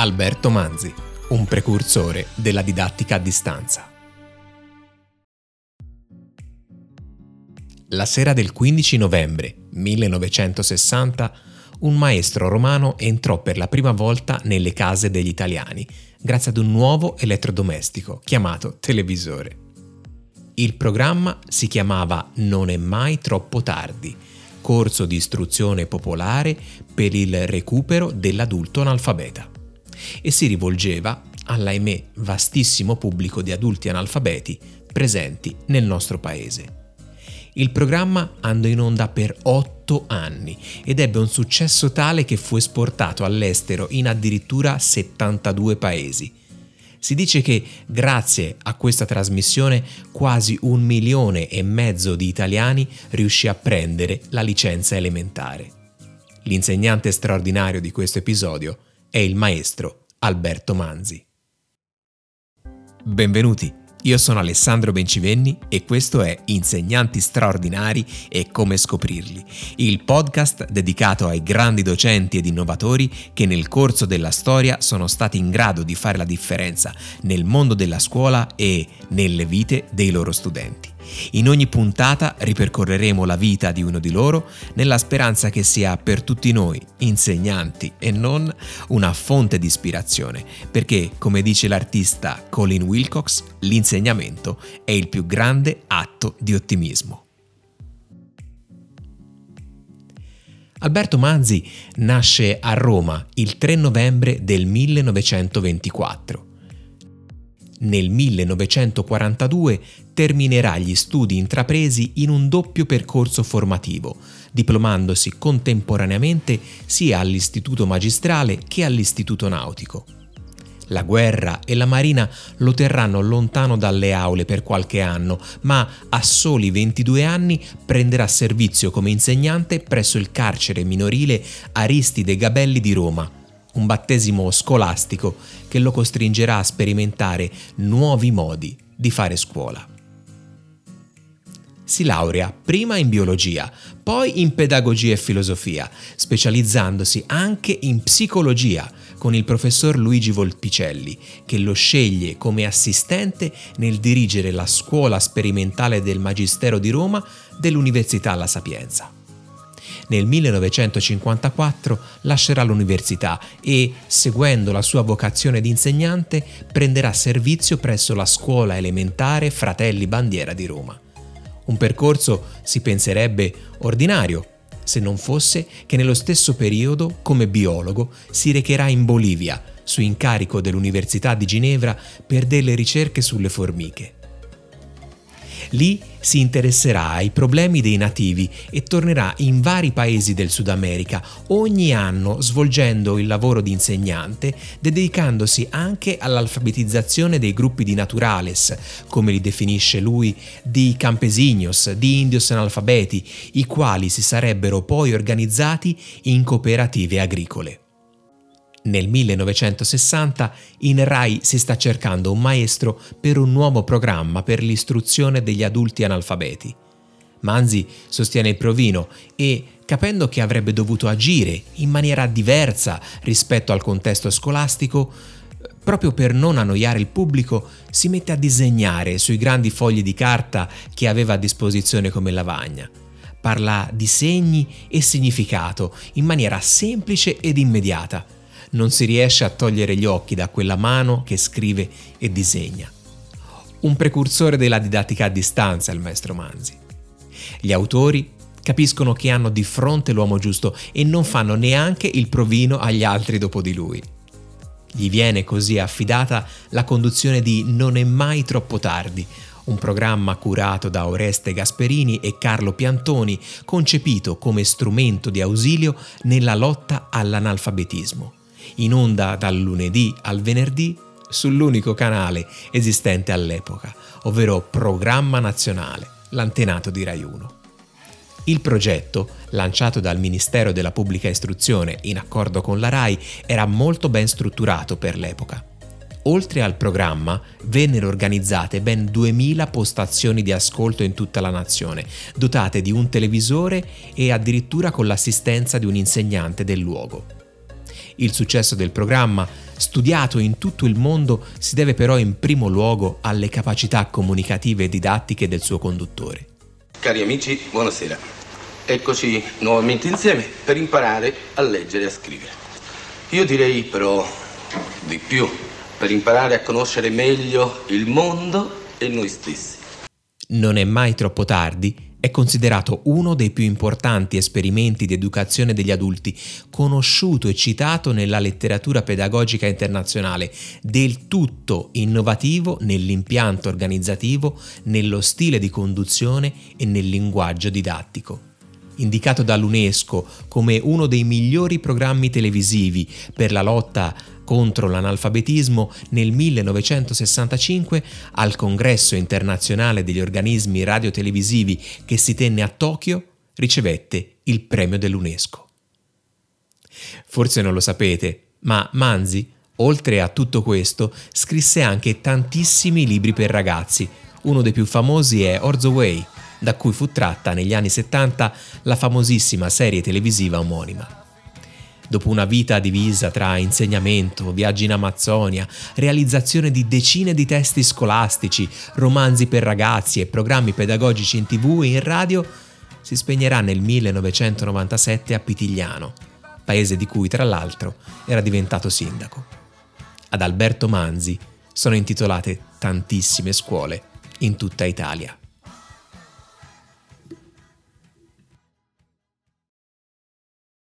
Alberto Manzi, un precursore della didattica a distanza. La sera del 15 novembre 1960 un maestro romano entrò per la prima volta nelle case degli italiani grazie ad un nuovo elettrodomestico chiamato televisore. Il programma si chiamava Non è mai troppo tardi, corso di istruzione popolare per il recupero dell'adulto analfabeta e si rivolgeva all'ahimè vastissimo pubblico di adulti analfabeti presenti nel nostro paese. Il programma andò in onda per otto anni ed ebbe un successo tale che fu esportato all'estero in addirittura 72 paesi. Si dice che grazie a questa trasmissione quasi un milione e mezzo di italiani riuscì a prendere la licenza elementare. L'insegnante straordinario di questo episodio è il maestro Alberto Manzi. Benvenuti io sono Alessandro Bencivenni e questo è Insegnanti straordinari e come scoprirli, il podcast dedicato ai grandi docenti ed innovatori che nel corso della storia sono stati in grado di fare la differenza nel mondo della scuola e nelle vite dei loro studenti. In ogni puntata ripercorreremo la vita di uno di loro nella speranza che sia per tutti noi, insegnanti e non, una fonte di ispirazione, perché, come dice l'artista Colin Wilcox, l'insegnamento è il più grande atto di ottimismo. Alberto Manzi nasce a Roma il 3 novembre del 1924 nel 1942 terminerà gli studi intrapresi in un doppio percorso formativo, diplomandosi contemporaneamente sia all'Istituto Magistrale che all'Istituto Nautico. La guerra e la marina lo terranno lontano dalle aule per qualche anno, ma a soli 22 anni prenderà servizio come insegnante presso il carcere minorile Aristide Gabelli di Roma, un battesimo scolastico che lo costringerà a sperimentare nuovi modi di fare scuola. Si laurea prima in biologia, poi in pedagogia e filosofia, specializzandosi anche in psicologia con il professor Luigi Volpicelli, che lo sceglie come assistente nel dirigere la scuola sperimentale del Magistero di Roma dell'Università La Sapienza nel 1954 lascerà l'università e, seguendo la sua vocazione di insegnante, prenderà servizio presso la scuola elementare Fratelli Bandiera di Roma. Un percorso, si penserebbe, ordinario, se non fosse che nello stesso periodo, come biologo, si recherà in Bolivia, su incarico dell'Università di Ginevra, per delle ricerche sulle formiche. Lì si interesserà ai problemi dei nativi e tornerà in vari paesi del Sud America ogni anno svolgendo il lavoro di insegnante, dedicandosi anche all'alfabetizzazione dei gruppi di naturales, come li definisce lui, di campesinos, di indios analfabeti, i quali si sarebbero poi organizzati in cooperative agricole. Nel 1960 in RAI si sta cercando un maestro per un nuovo programma per l'istruzione degli adulti analfabeti. Manzi sostiene il provino e, capendo che avrebbe dovuto agire in maniera diversa rispetto al contesto scolastico, proprio per non annoiare il pubblico, si mette a disegnare sui grandi fogli di carta che aveva a disposizione come lavagna. Parla di segni e significato in maniera semplice ed immediata non si riesce a togliere gli occhi da quella mano che scrive e disegna. Un precursore della didattica a distanza il maestro Manzi. Gli autori capiscono che hanno di fronte l'uomo giusto e non fanno neanche il provino agli altri dopo di lui. Gli viene così affidata la conduzione di Non è mai troppo tardi, un programma curato da Oreste Gasperini e Carlo Piantoni, concepito come strumento di ausilio nella lotta all'analfabetismo in onda dal lunedì al venerdì sull'unico canale esistente all'epoca, ovvero Programma Nazionale, l'antenato di Rai 1. Il progetto, lanciato dal Ministero della Pubblica Istruzione in accordo con la RAI, era molto ben strutturato per l'epoca. Oltre al programma, vennero organizzate ben 2000 postazioni di ascolto in tutta la nazione, dotate di un televisore e addirittura con l'assistenza di un insegnante del luogo. Il successo del programma studiato in tutto il mondo, si deve però in primo luogo alle capacità comunicative e didattiche del suo conduttore. Cari amici, buonasera. Eccoci nuovamente insieme per imparare a leggere e a scrivere. Io direi però di più, per imparare a conoscere meglio il mondo e noi stessi. Non è mai troppo tardi è considerato uno dei più importanti esperimenti di educazione degli adulti, conosciuto e citato nella letteratura pedagogica internazionale, del tutto innovativo nell'impianto organizzativo, nello stile di conduzione e nel linguaggio didattico. Indicato dall'UNESCO come uno dei migliori programmi televisivi per la lotta contro l'analfabetismo nel 1965 al Congresso internazionale degli organismi radiotelevisivi che si tenne a Tokyo, ricevette il premio dell'UNESCO. Forse non lo sapete, ma Manzi, oltre a tutto questo, scrisse anche tantissimi libri per ragazzi. Uno dei più famosi è Orzo Way, da cui fu tratta negli anni 70 la famosissima serie televisiva omonima. Dopo una vita divisa tra insegnamento, viaggi in Amazzonia, realizzazione di decine di testi scolastici, romanzi per ragazzi e programmi pedagogici in tv e in radio, si spegnerà nel 1997 a Pitigliano, paese di cui tra l'altro era diventato sindaco. Ad Alberto Manzi sono intitolate tantissime scuole in tutta Italia.